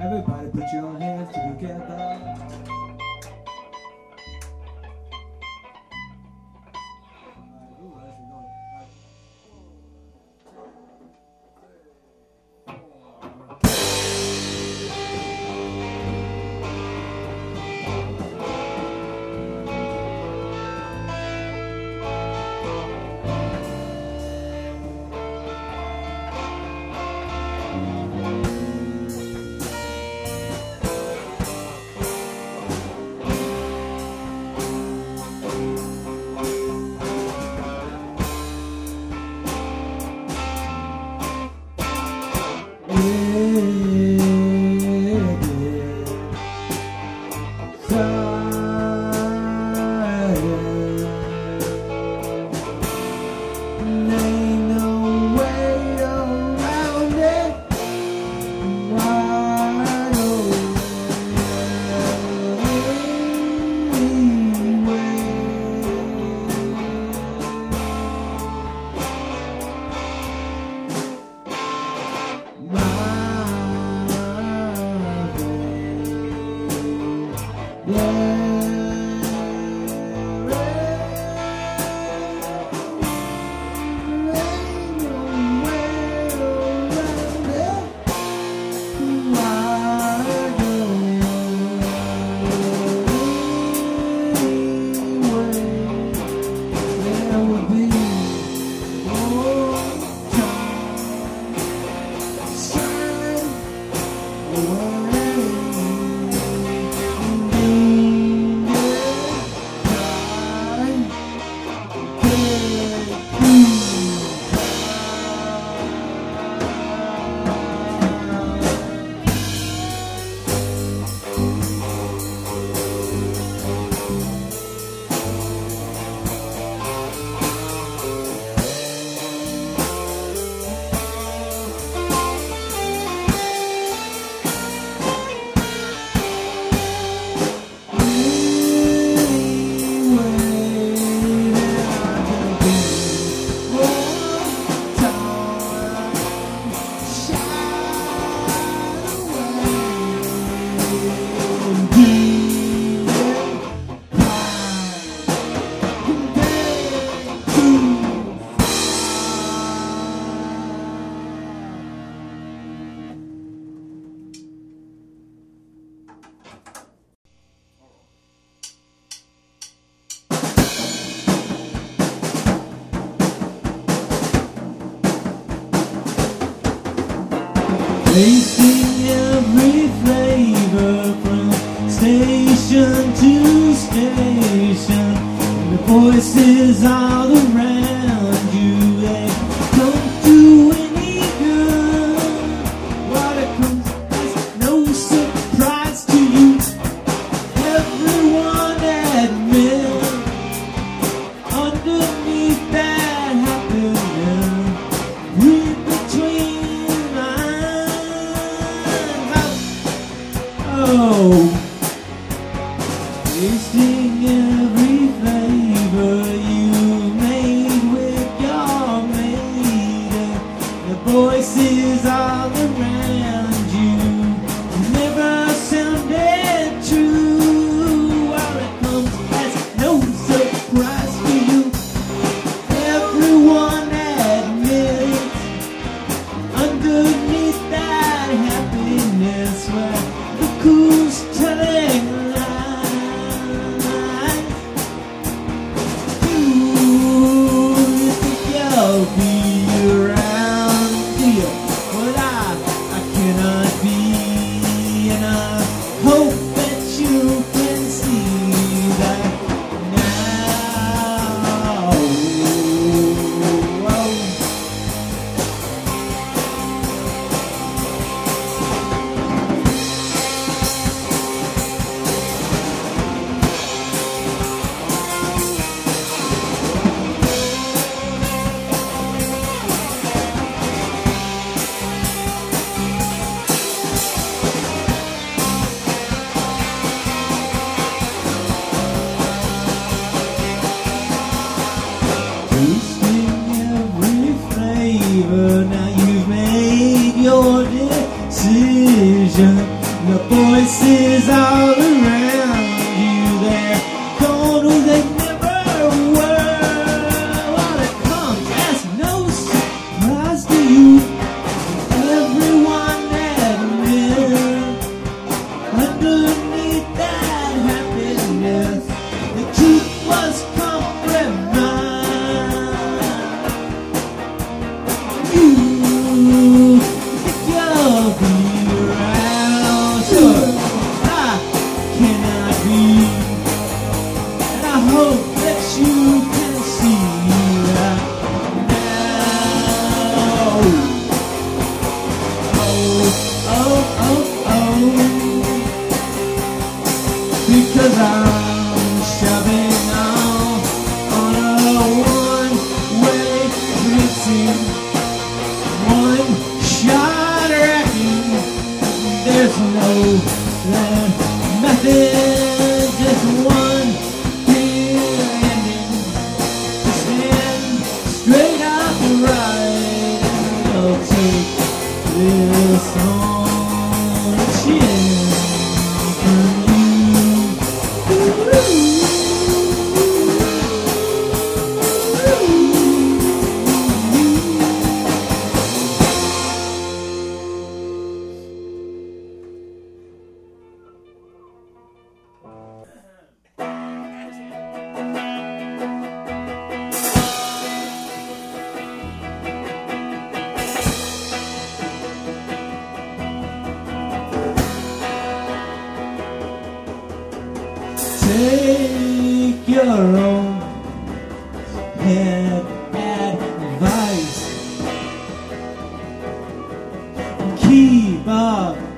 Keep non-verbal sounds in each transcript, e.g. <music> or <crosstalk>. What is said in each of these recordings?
Everybody put your hands together.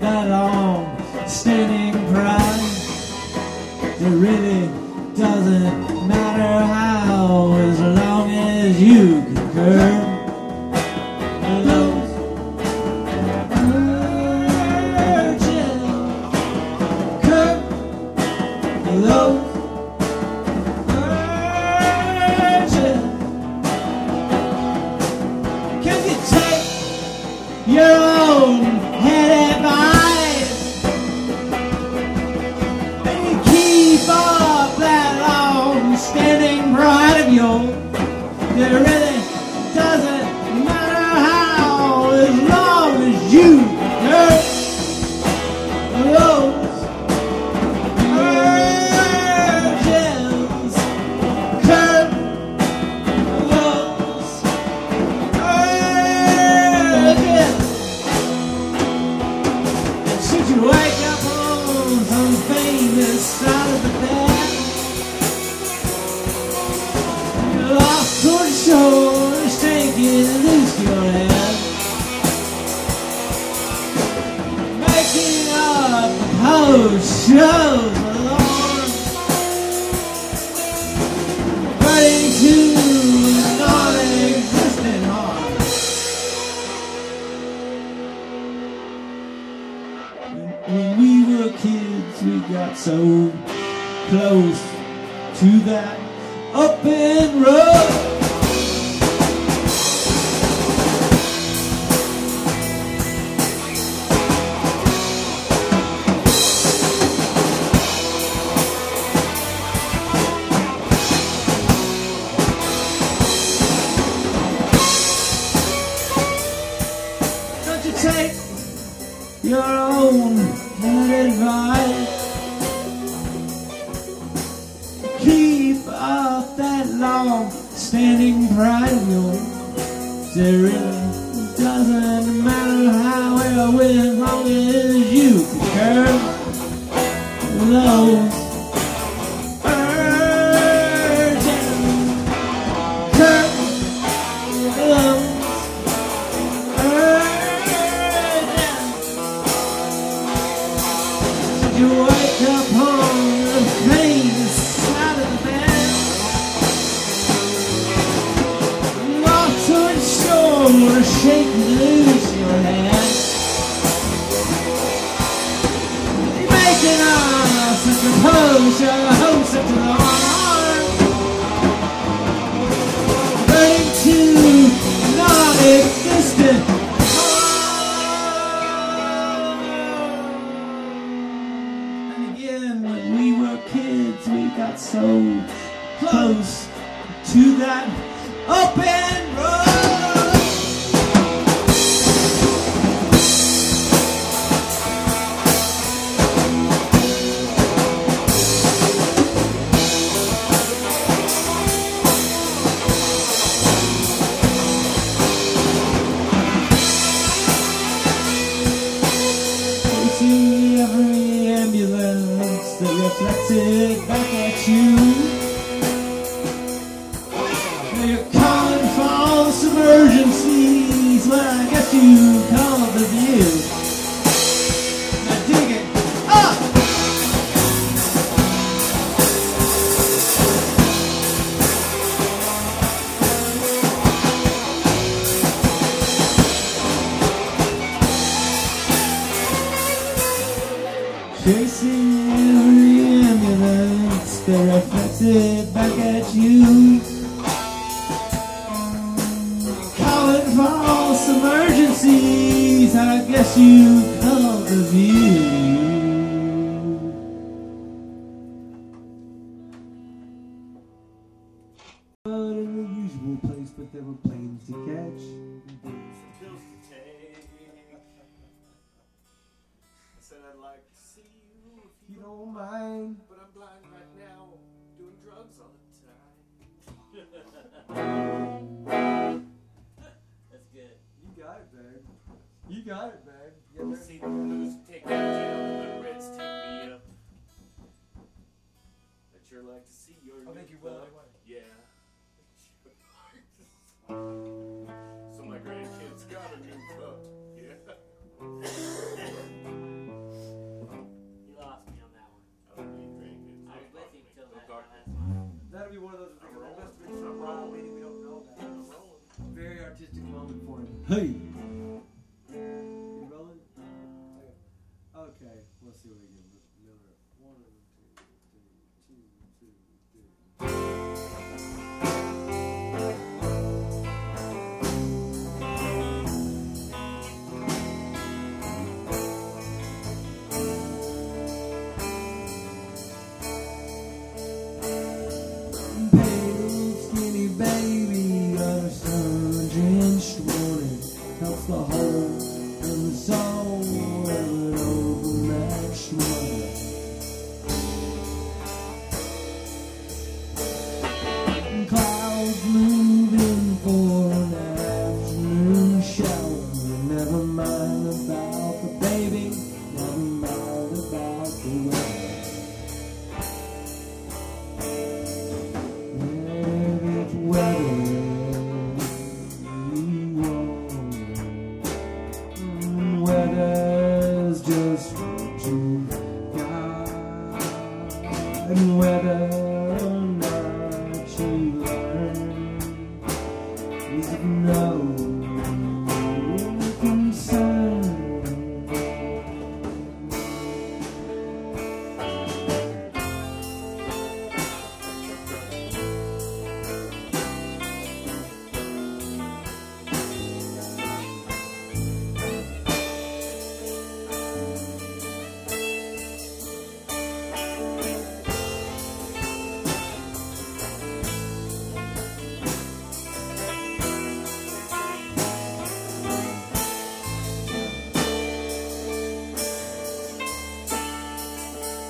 that long standing pride. It really doesn't matter how, as long as you can girl. be the. Making up shows. see every ambulance that reflected back at you. you don't mind. But I'm blind right now, doing drugs all the time. That's good. You got it, babe. You got it, babe. Yeah, there. See the blues take me down, the reds take me up. I'd sure like to see your. I think you will. Yeah. <laughs> Hey.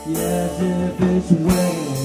Yes, if it's where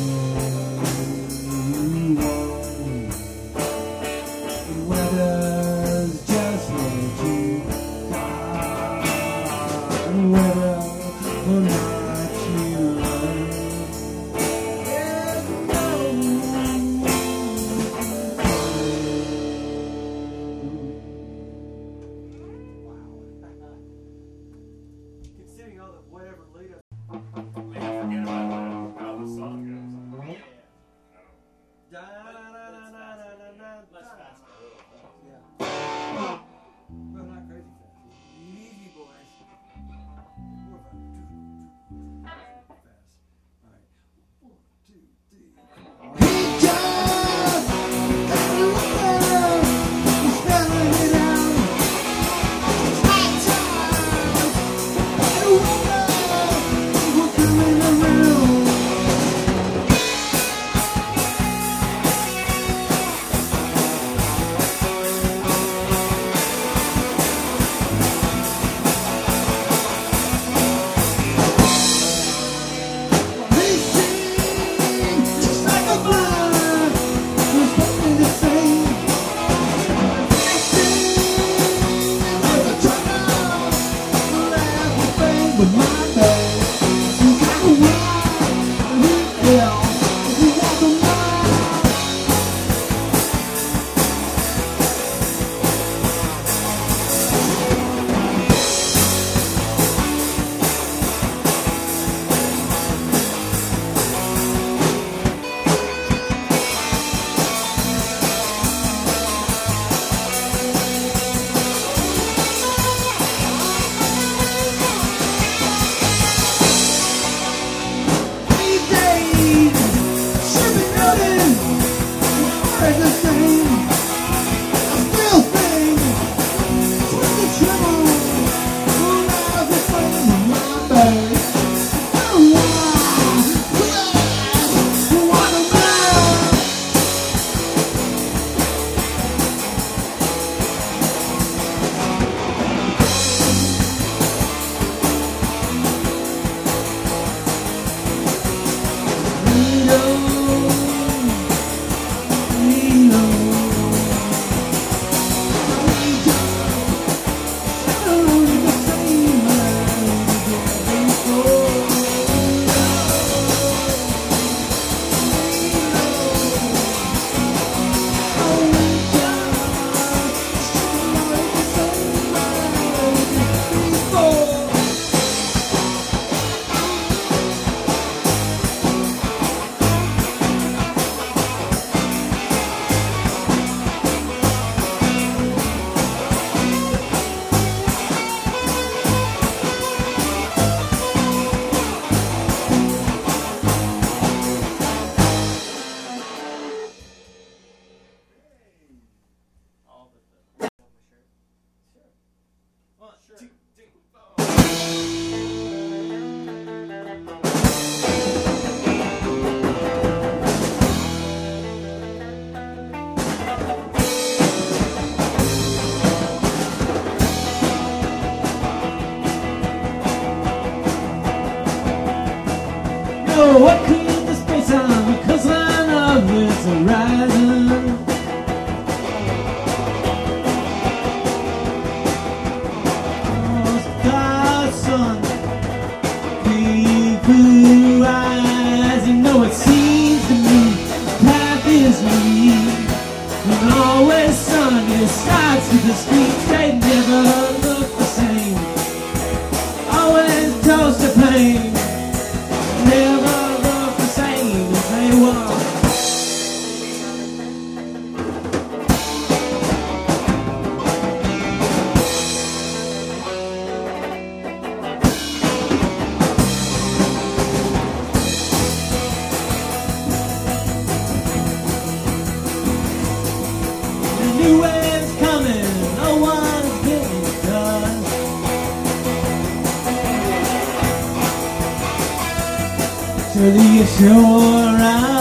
To the shore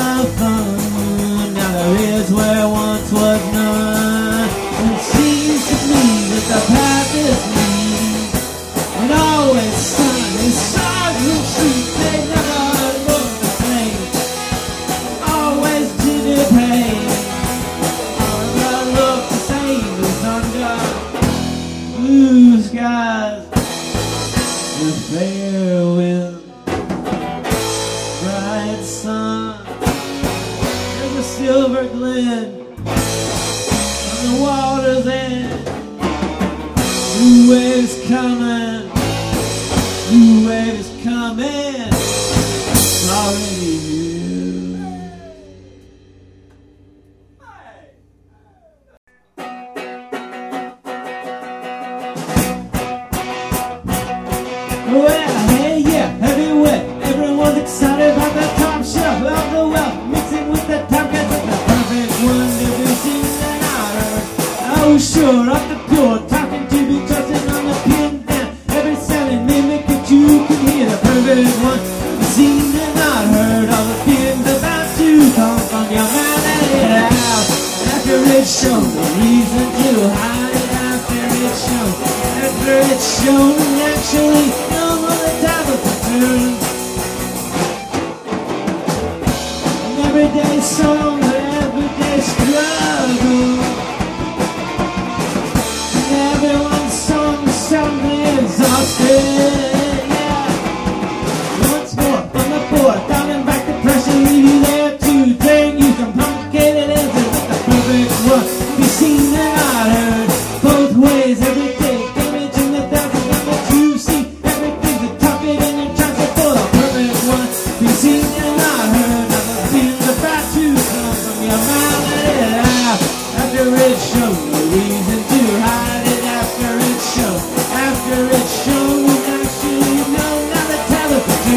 sure, up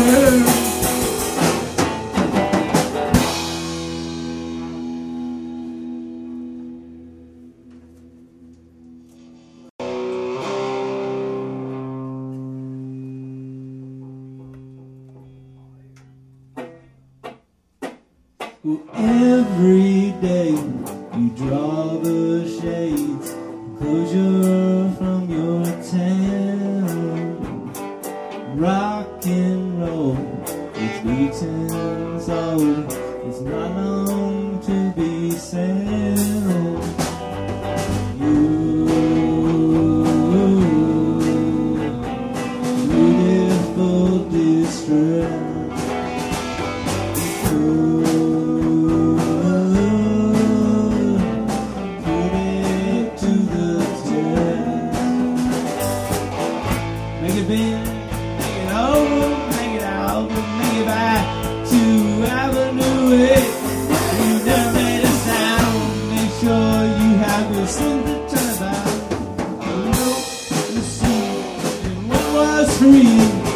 television. Free.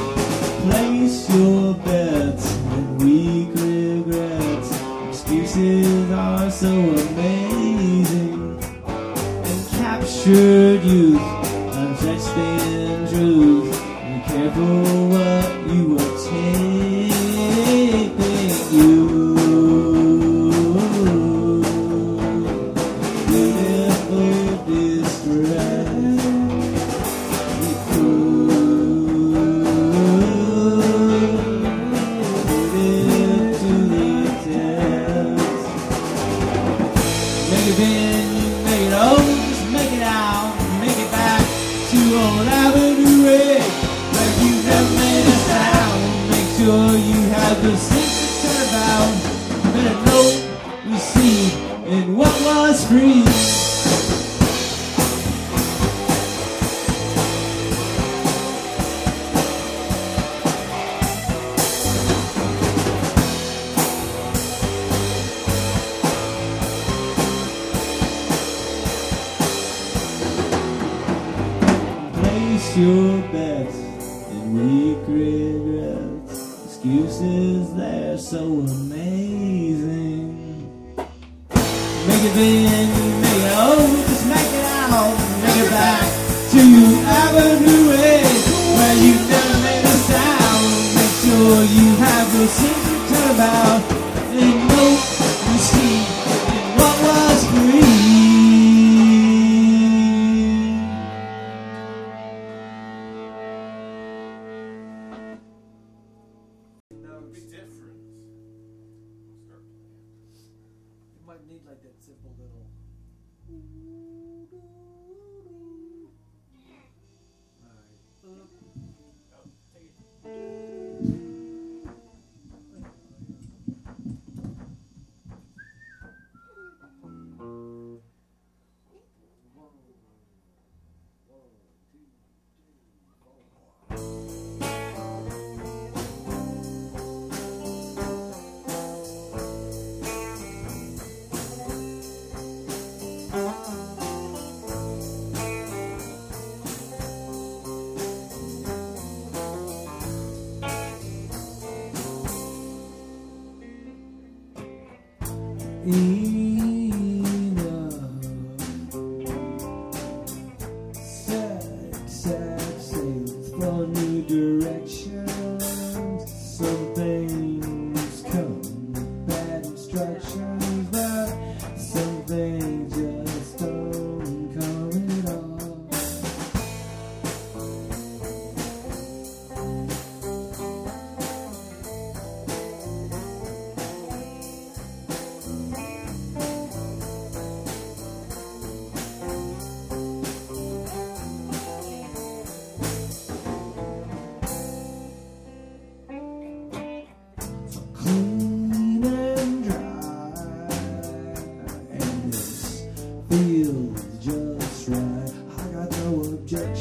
Your best and weak regrets. Excuses, they're so amazing. Make it in, make it oh, just make it out. Make it back to you Avenue A, where you never made a sound. Make sure you have your secret turnabout.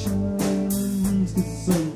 shines the sun.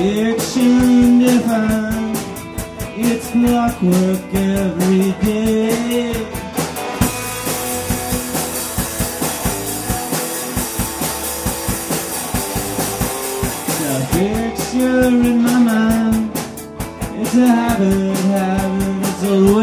Fiction divine, it's clockwork every day. The picture in my mind, it's a habit, habit, it's a